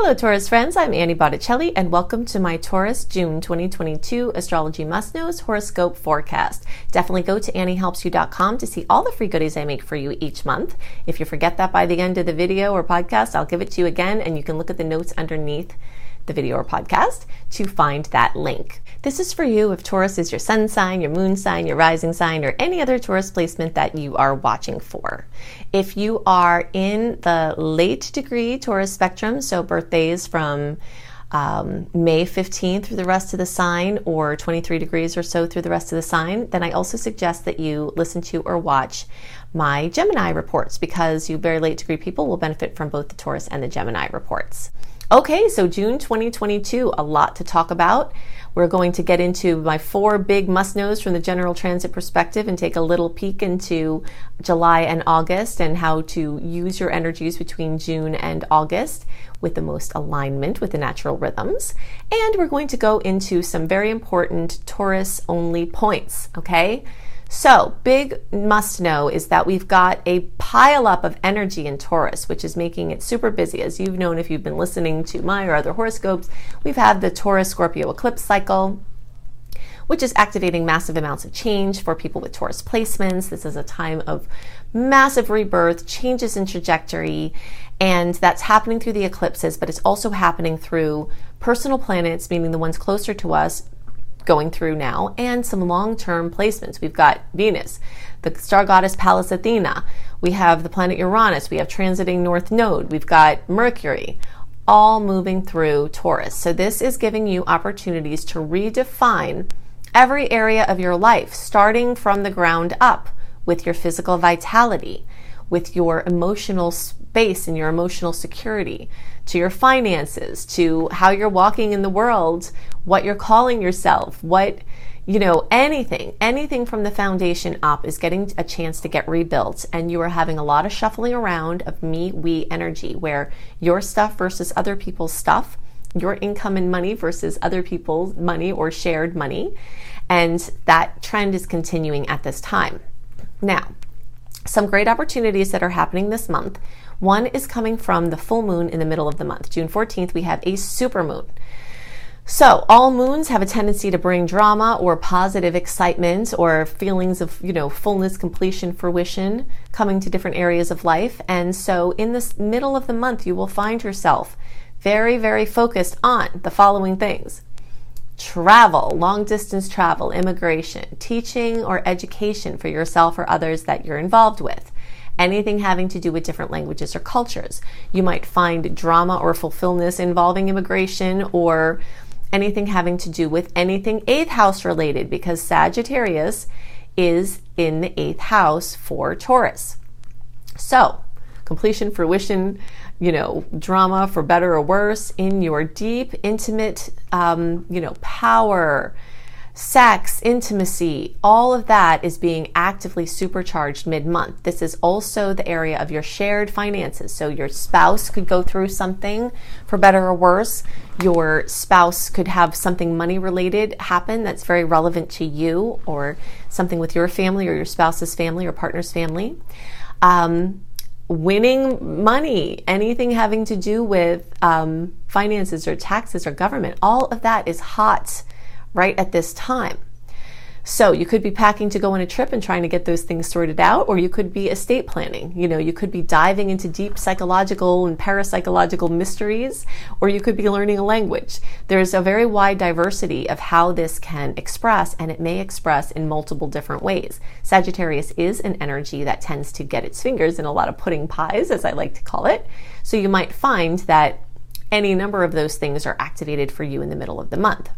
Hello, Taurus friends. I'm Annie Botticelli, and welcome to my Taurus June 2022 Astrology Must Knows Horoscope Forecast. Definitely go to AnnieHelpsYou.com to see all the free goodies I make for you each month. If you forget that by the end of the video or podcast, I'll give it to you again, and you can look at the notes underneath the video or podcast to find that link. This is for you if Taurus is your sun sign, your moon sign, your rising sign, or any other Taurus placement that you are watching for. If you are in the late degree Taurus spectrum, so birthdays from um, May 15th through the rest of the sign, or 23 degrees or so through the rest of the sign, then I also suggest that you listen to or watch my Gemini reports because you very late degree people will benefit from both the Taurus and the Gemini reports. Okay, so June 2022, a lot to talk about. We're going to get into my four big must knows from the general transit perspective and take a little peek into July and August and how to use your energies between June and August with the most alignment with the natural rhythms. And we're going to go into some very important Taurus only points, okay? So, big must know is that we've got a pile up of energy in Taurus, which is making it super busy. As you've known if you've been listening to my or other horoscopes, we've had the Taurus Scorpio eclipse cycle which is activating massive amounts of change for people with Taurus placements. This is a time of massive rebirth, changes in trajectory, and that's happening through the eclipses, but it's also happening through personal planets, meaning the ones closer to us, going through now and some long term placements. We've got Venus, the star goddess Pallas Athena, we have the planet Uranus, we have transiting North Node, we've got Mercury, all moving through Taurus. So this is giving you opportunities to redefine every area of your life, starting from the ground up with your physical vitality, with your emotional space and your emotional security, to your finances, to how you're walking in the world, what you're calling yourself, what, you know, anything, anything from the foundation up is getting a chance to get rebuilt. And you are having a lot of shuffling around of me, we energy, where your stuff versus other people's stuff, your income and money versus other people's money or shared money. And that trend is continuing at this time. Now, some great opportunities that are happening this month one is coming from the full moon in the middle of the month. June 14th, we have a super moon. So, all moons have a tendency to bring drama or positive excitement or feelings of, you know, fullness, completion, fruition coming to different areas of life. And so, in this middle of the month, you will find yourself very, very focused on the following things travel, long distance travel, immigration, teaching or education for yourself or others that you're involved with anything having to do with different languages or cultures. You might find drama or fulfillment involving immigration or anything having to do with anything eighth house related because Sagittarius is in the eighth house for Taurus. So, completion, fruition, you know, drama for better or worse in your deep, intimate, um, you know, power sex, intimacy, all of that is being actively supercharged mid month. This is also the area of your shared finances. So your spouse could go through something for better or worse. Your spouse could have something money related happen that's very relevant to you or something with your family or your spouse's family or partner's family. Um, winning money, anything having to do with um, finances or taxes or government, all of that is hot right at this time. So you could be packing to go on a trip and trying to get those things sorted out, or you could be estate planning. You know, you could be diving into deep psychological and parapsychological mysteries, or you could be learning a language. There's a very wide diversity of how this can express, and it may express in multiple different ways. Sagittarius is an energy that tends to get its fingers in a lot of pudding pies, as I like to call it. So you might find that any number of those things are activated for you in the middle of the month.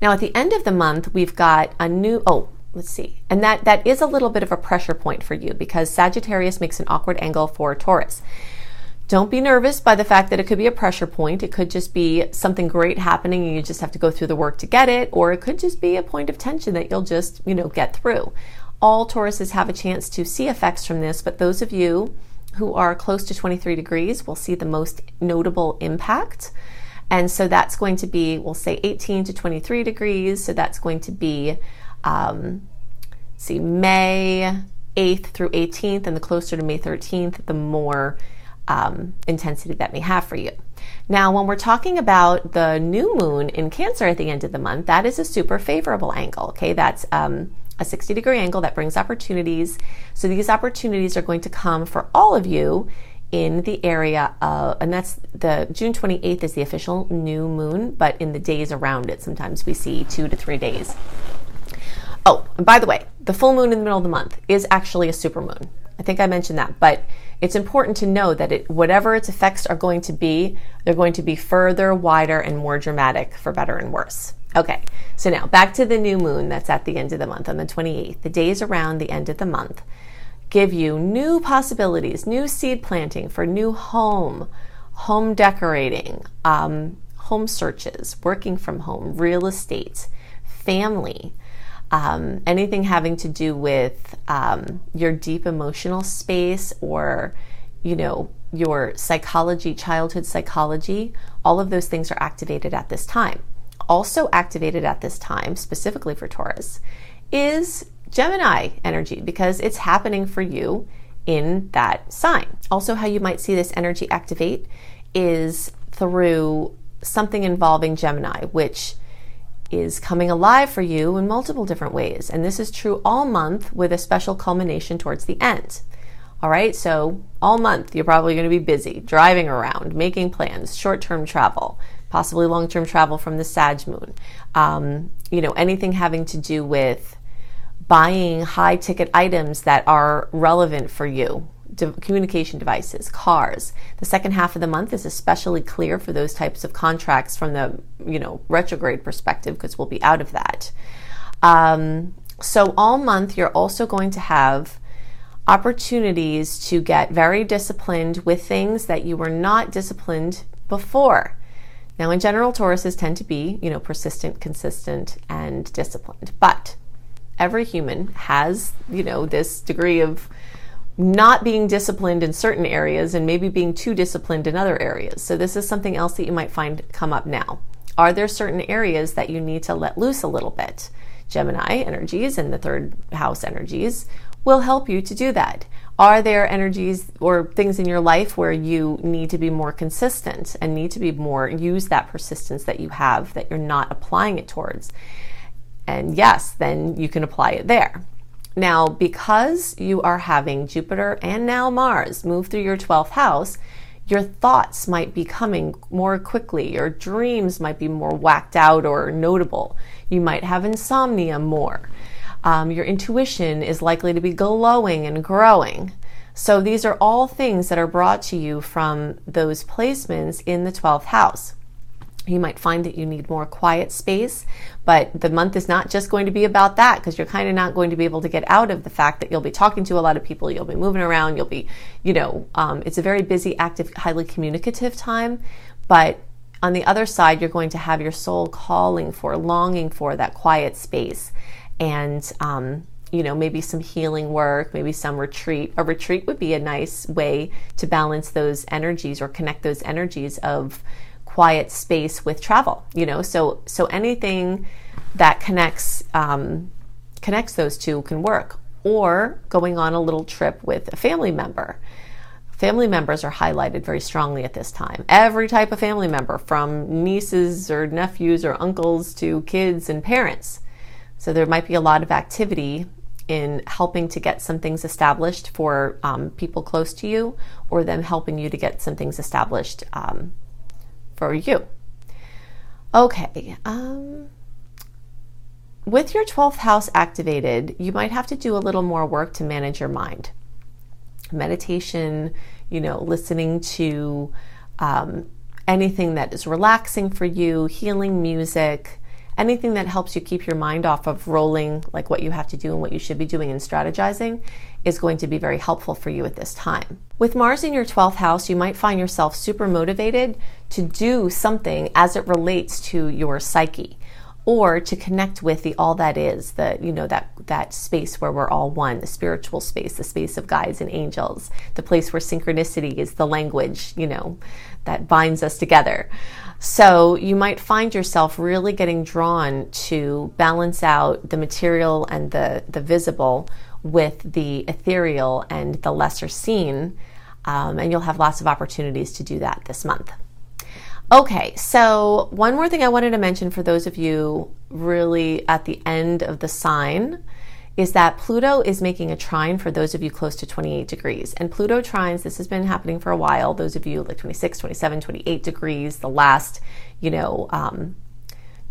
Now, at the end of the month, we've got a new, oh, let's see. And that, that is a little bit of a pressure point for you because Sagittarius makes an awkward angle for Taurus. Don't be nervous by the fact that it could be a pressure point. It could just be something great happening and you just have to go through the work to get it, or it could just be a point of tension that you'll just, you know, get through. All Tauruses have a chance to see effects from this, but those of you who are close to 23 degrees will see the most notable impact. And so that's going to be, we'll say 18 to 23 degrees. So that's going to be, um, see, May 8th through 18th. And the closer to May 13th, the more um, intensity that may have for you. Now, when we're talking about the new moon in Cancer at the end of the month, that is a super favorable angle. Okay, that's um, a 60 degree angle that brings opportunities. So these opportunities are going to come for all of you in the area of, and that's the June 28th is the official new moon, but in the days around it, sometimes we see two to three days. Oh, and by the way, the full moon in the middle of the month is actually a super moon. I think I mentioned that, but it's important to know that it, whatever its effects are going to be, they're going to be further, wider, and more dramatic for better and worse. Okay, so now back to the new moon that's at the end of the month on the 28th. The days around the end of the month give you new possibilities, new seed planting for new home, home decorating, um, home searches, working from home, real estate, family um, anything having to do with um, your deep emotional space or, you know, your psychology, childhood psychology, all of those things are activated at this time. Also activated at this time, specifically for Taurus, is Gemini energy because it's happening for you in that sign. Also, how you might see this energy activate is through something involving Gemini, which is coming alive for you in multiple different ways. And this is true all month with a special culmination towards the end. All right, so all month you're probably going to be busy driving around, making plans, short term travel, possibly long term travel from the Sag moon. Um, you know, anything having to do with buying high ticket items that are relevant for you de- communication devices, cars. The second half of the month is especially clear for those types of contracts from the you know retrograde perspective because we'll be out of that. Um, so all month you're also going to have opportunities to get very disciplined with things that you were not disciplined before. Now, in general, Tauruses tend to be, you know, persistent, consistent, and disciplined. But every human has, you know, this degree of not being disciplined in certain areas and maybe being too disciplined in other areas. So, this is something else that you might find come up now. Are there certain areas that you need to let loose a little bit? Gemini energies and the third house energies will help you to do that. Are there energies or things in your life where you need to be more consistent and need to be more, use that persistence that you have that you're not applying it towards? And yes, then you can apply it there. Now, because you are having Jupiter and now Mars move through your 12th house, your thoughts might be coming more quickly. Your dreams might be more whacked out or notable. You might have insomnia more. Um, your intuition is likely to be glowing and growing. So, these are all things that are brought to you from those placements in the 12th house. You might find that you need more quiet space, but the month is not just going to be about that because you're kind of not going to be able to get out of the fact that you'll be talking to a lot of people, you'll be moving around, you'll be, you know, um, it's a very busy, active, highly communicative time. But on the other side, you're going to have your soul calling for, longing for that quiet space. And, um, you know, maybe some healing work, maybe some retreat. A retreat would be a nice way to balance those energies or connect those energies of quiet space with travel you know? So so anything that connects um, connects those two can work. Or going on a little trip with a family member. Family members are highlighted very strongly at this time. Every type of family member from nieces or nephews or uncles to kids and parents. So there might be a lot of activity in helping to get some things established for um, people close to you or them helping you to get some things established um, for you. Okay. Um, with your 12th house activated, you might have to do a little more work to manage your mind. Meditation, you know, listening to um, anything that is relaxing for you, healing music, anything that helps you keep your mind off of rolling, like what you have to do and what you should be doing and strategizing, is going to be very helpful for you at this time. With Mars in your 12th house, you might find yourself super motivated to do something as it relates to your psyche or to connect with the all that is the you know that that space where we're all one the spiritual space the space of guides and angels the place where synchronicity is the language you know that binds us together. So you might find yourself really getting drawn to balance out the material and the the visible with the ethereal and the lesser seen um, and you'll have lots of opportunities to do that this month Okay, so one more thing I wanted to mention for those of you really at the end of the sign is that Pluto is making a trine for those of you close to 28 degrees. And Pluto trines, this has been happening for a while. Those of you like 26, 27, 28 degrees, the last, you know, um,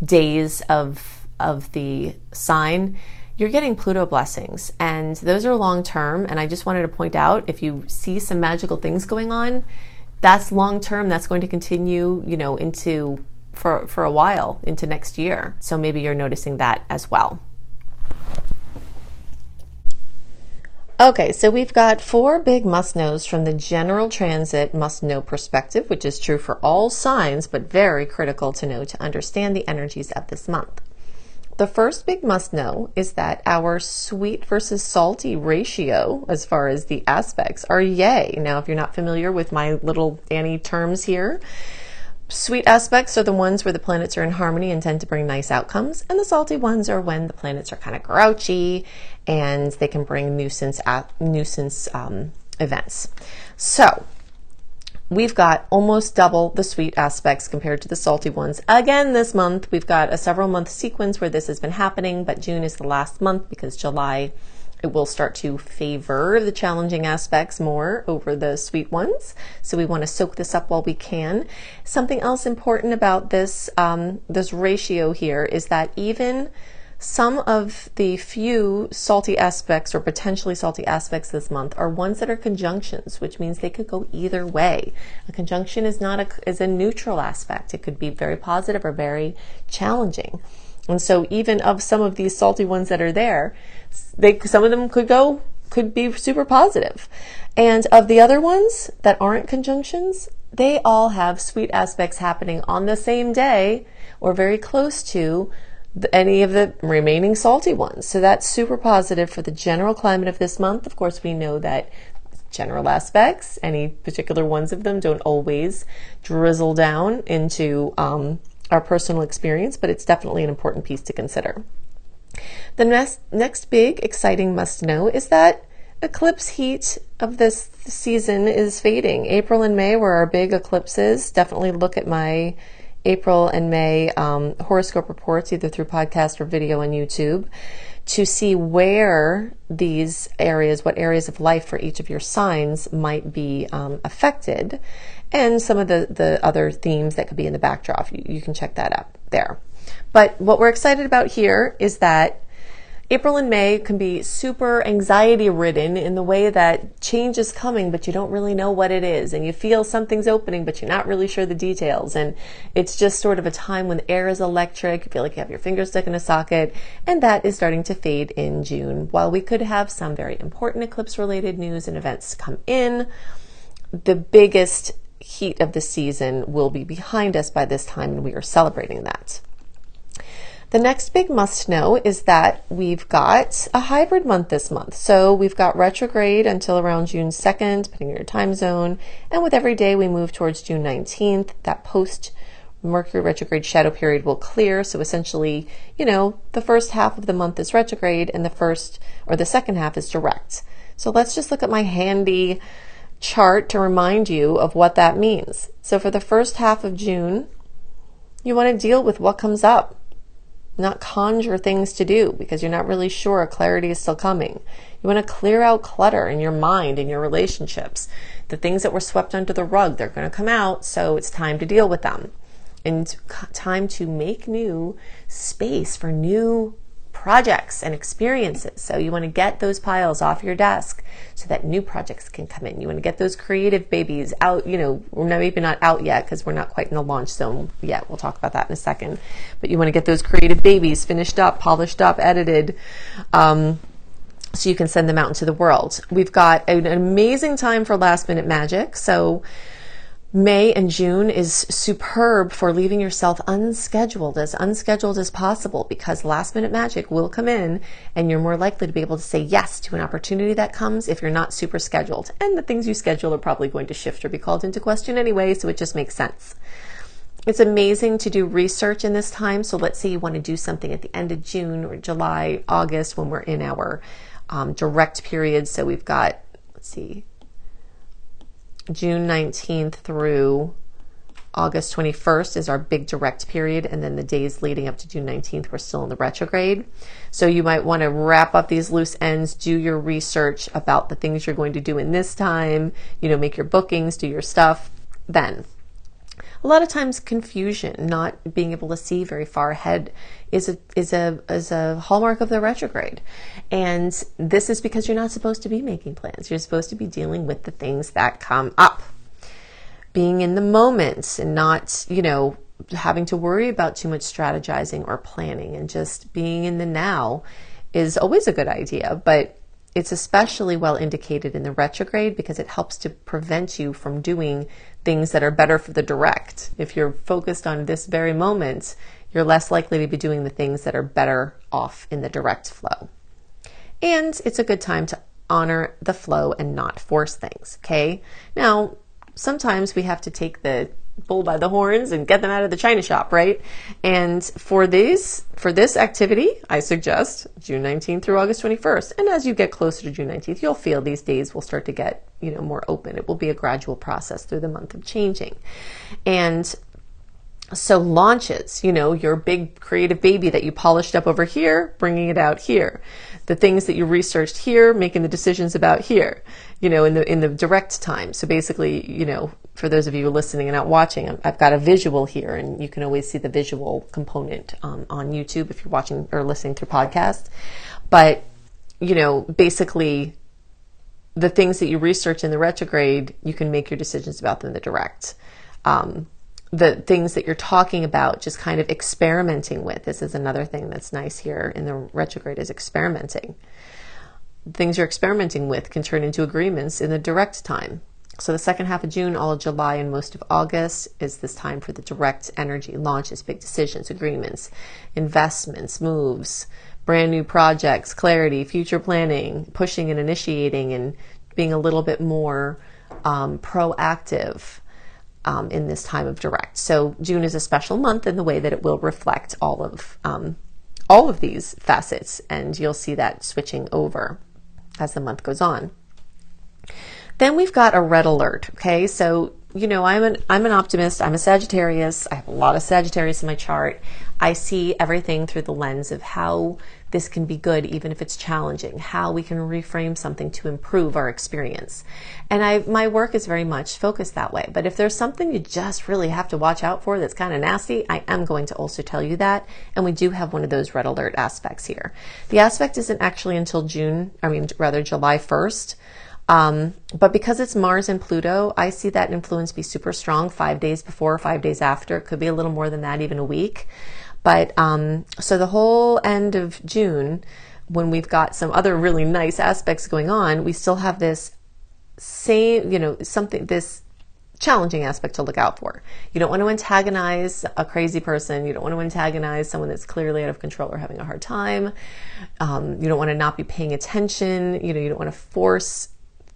days of of the sign, you're getting Pluto blessings. And those are long term. And I just wanted to point out if you see some magical things going on, that's long term. That's going to continue, you know, into for, for a while into next year. So maybe you're noticing that as well. Okay, so we've got four big must knows from the general transit must know perspective, which is true for all signs, but very critical to know to understand the energies of this month. The first big must know is that our sweet versus salty ratio, as far as the aspects, are yay. Now, if you're not familiar with my little Annie terms here, Sweet aspects are the ones where the planets are in harmony and tend to bring nice outcomes, and the salty ones are when the planets are kind of grouchy and they can bring nuisance nuisance um, events. So we've got almost double the sweet aspects compared to the salty ones. Again, this month we've got a several month sequence where this has been happening, but June is the last month because July it will start to favor the challenging aspects more over the sweet ones. So we want to soak this up while we can. Something else important about this um, this ratio here is that even some of the few salty aspects or potentially salty aspects this month are ones that are conjunctions, which means they could go either way. A conjunction is not a is a neutral aspect. It could be very positive or very challenging. And so even of some of these salty ones that are there, they some of them could go could be super positive. And of the other ones that aren't conjunctions, they all have sweet aspects happening on the same day or very close to any of the remaining salty ones. So that's super positive for the general climate of this month. Of course, we know that general aspects, any particular ones of them, don't always drizzle down into um, our personal experience, but it's definitely an important piece to consider. The next, next big exciting must know is that eclipse heat of this season is fading. April and May were our big eclipses. Definitely look at my April and May um, horoscope reports, either through podcast or video on YouTube, to see where these areas, what areas of life for each of your signs might be um, affected, and some of the, the other themes that could be in the backdrop. You, you can check that out there. But what we're excited about here is that April and May can be super anxiety ridden in the way that change is coming, but you don't really know what it is. And you feel something's opening, but you're not really sure the details. And it's just sort of a time when the air is electric. You feel like you have your finger stuck in a socket. And that is starting to fade in June. While we could have some very important eclipse related news and events come in, the biggest heat of the season will be behind us by this time, and we are celebrating that. The next big must know is that we've got a hybrid month this month. So we've got retrograde until around June 2nd, depending on your time zone. And with every day we move towards June 19th, that post Mercury retrograde shadow period will clear. So essentially, you know, the first half of the month is retrograde and the first or the second half is direct. So let's just look at my handy chart to remind you of what that means. So for the first half of June, you want to deal with what comes up not conjure things to do because you're not really sure clarity is still coming. You want to clear out clutter in your mind, in your relationships. The things that were swept under the rug, they're going to come out, so it's time to deal with them. And time to make new space for new projects and experiences. So you want to get those piles off your desk so that new projects can come in. You want to get those creative babies out, you know, maybe not out yet because we're not quite in the launch zone yet. We'll talk about that in a second. But you want to get those creative babies finished up, polished up, edited. Um, so you can send them out into the world. We've got an amazing time for last minute magic. So May and June is superb for leaving yourself unscheduled, as unscheduled as possible, because last minute magic will come in and you're more likely to be able to say yes to an opportunity that comes if you're not super scheduled. And the things you schedule are probably going to shift or be called into question anyway, so it just makes sense. It's amazing to do research in this time. So let's say you want to do something at the end of June or July, August when we're in our um, direct period. So we've got, let's see, June 19th through August 21st is our big direct period, and then the days leading up to June 19th, we're still in the retrograde. So you might want to wrap up these loose ends, do your research about the things you're going to do in this time, you know, make your bookings, do your stuff then. A lot of times confusion, not being able to see very far ahead is a is a is a hallmark of the retrograde. And this is because you're not supposed to be making plans. You're supposed to be dealing with the things that come up being in the moment and not, you know, having to worry about too much strategizing or planning and just being in the now is always a good idea. But it's especially well indicated in the retrograde because it helps to prevent you from doing things that are better for the direct. If you're focused on this very moment, you're less likely to be doing the things that are better off in the direct flow. And it's a good time to honor the flow and not force things, okay? Now, sometimes we have to take the bull by the horns and get them out of the china shop, right? And for these, for this activity, I suggest June 19th through August 21st. And as you get closer to June 19th, you'll feel these days will start to get, you know, more open. It will be a gradual process through the month of changing. And so launches, you know, your big creative baby that you polished up over here, bringing it out here. The things that you researched here, making the decisions about here, you know, in the in the direct time. So basically, you know, for those of you listening and not watching, I've got a visual here, and you can always see the visual component um, on YouTube if you're watching or listening through podcast. But you know, basically, the things that you research in the retrograde, you can make your decisions about them in the direct. Um, the things that you're talking about, just kind of experimenting with. This is another thing that's nice here in the retrograde is experimenting. Things you're experimenting with can turn into agreements in the direct time. So the second half of June, all of July, and most of August is this time for the direct energy launches, big decisions, agreements, investments, moves, brand new projects, clarity, future planning, pushing and initiating, and being a little bit more um, proactive um, in this time of direct. So June is a special month in the way that it will reflect all of um, all of these facets, and you'll see that switching over as the month goes on. Then we've got a red alert. Okay, so you know I'm an I'm an optimist. I'm a Sagittarius. I have a lot of Sagittarius in my chart. I see everything through the lens of how this can be good even if it's challenging, how we can reframe something to improve our experience. And I my work is very much focused that way. But if there's something you just really have to watch out for that's kind of nasty, I am going to also tell you that. And we do have one of those red alert aspects here. The aspect isn't actually until June, I mean rather July 1st. Um, but because it's Mars and Pluto, I see that influence be super strong five days before, five days after. It could be a little more than that, even a week. But um, so the whole end of June, when we've got some other really nice aspects going on, we still have this same, you know, something, this challenging aspect to look out for. You don't want to antagonize a crazy person. You don't want to antagonize someone that's clearly out of control or having a hard time. Um, you don't want to not be paying attention. You know, you don't want to force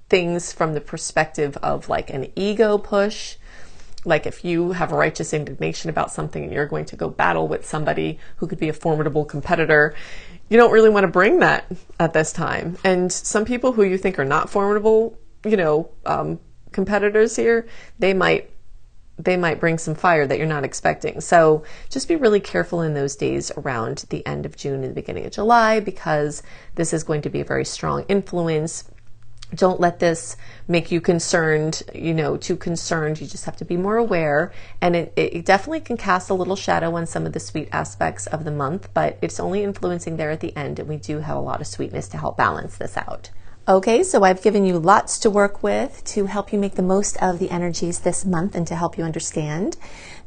things from the perspective of like an ego push like if you have righteous indignation about something and you're going to go battle with somebody who could be a formidable competitor, you don't really want to bring that at this time. And some people who you think are not formidable, you know, um, competitors here, they might they might bring some fire that you're not expecting. So just be really careful in those days around the end of June and the beginning of July because this is going to be a very strong influence don't let this make you concerned, you know, too concerned. You just have to be more aware. And it, it, definitely can cast a little shadow on some of the sweet aspects of the month, but it's only influencing there at the end. And we do have a lot of sweetness to help balance this out. Okay, so I've given you lots to work with to help you make the most of the energies this month and to help you understand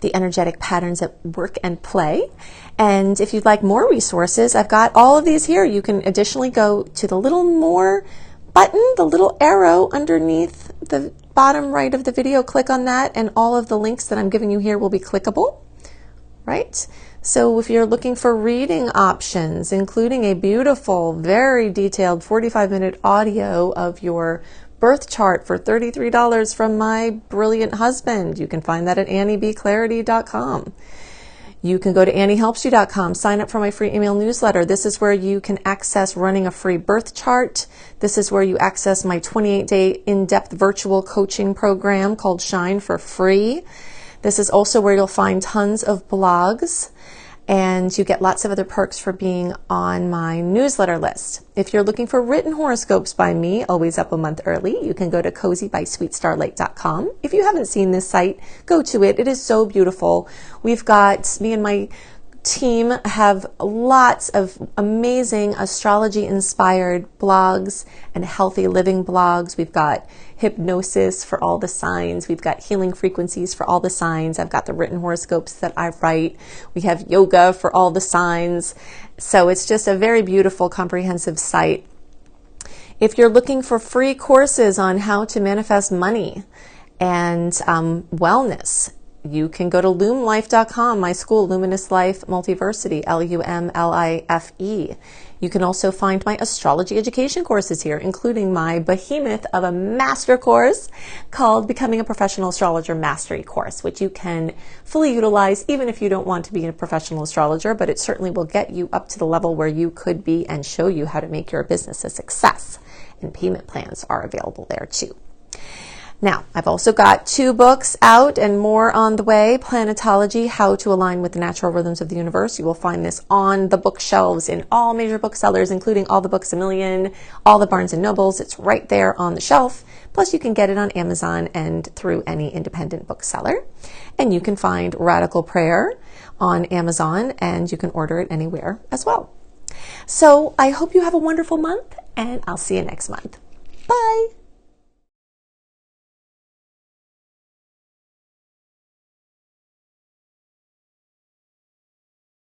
the energetic patterns at work and play. And if you'd like more resources, I've got all of these here. You can additionally go to the little more button, the little arrow underneath the bottom right of the video, click on that and all of the links that I'm giving you here will be clickable, right? So if you're looking for reading options, including a beautiful, very detailed 45 minute audio of your birth chart for $33 from my brilliant husband, you can find that at anniebclarity.com. You can go to anniehelpsyou.com, sign up for my free email newsletter. This is where you can access running a free birth chart. This is where you access my 28 day in depth virtual coaching program called Shine for free. This is also where you'll find tons of blogs and you get lots of other perks for being on my newsletter list. If you're looking for written horoscopes by me, always up a month early, you can go to cozybysweetstarlight.com. If you haven't seen this site, go to it. It is so beautiful. We've got me and my team have lots of amazing astrology inspired blogs and healthy living blogs. We've got hypnosis for all the signs. We've got healing frequencies for all the signs. I've got the written horoscopes that I write. We have yoga for all the signs. So it's just a very beautiful, comprehensive site. If you're looking for free courses on how to manifest money and um, wellness, you can go to lumlife.com, my school, Luminous Life Multiversity, L U M L I F E. You can also find my astrology education courses here, including my behemoth of a master course called Becoming a Professional Astrologer Mastery course, which you can fully utilize even if you don't want to be a professional astrologer, but it certainly will get you up to the level where you could be and show you how to make your business a success. And payment plans are available there too. Now, I've also got two books out and more on the way Planetology How to Align with the Natural Rhythms of the Universe. You will find this on the bookshelves in all major booksellers, including all the Books a Million, all the Barnes and Nobles. It's right there on the shelf. Plus, you can get it on Amazon and through any independent bookseller. And you can find Radical Prayer on Amazon and you can order it anywhere as well. So, I hope you have a wonderful month and I'll see you next month. Bye.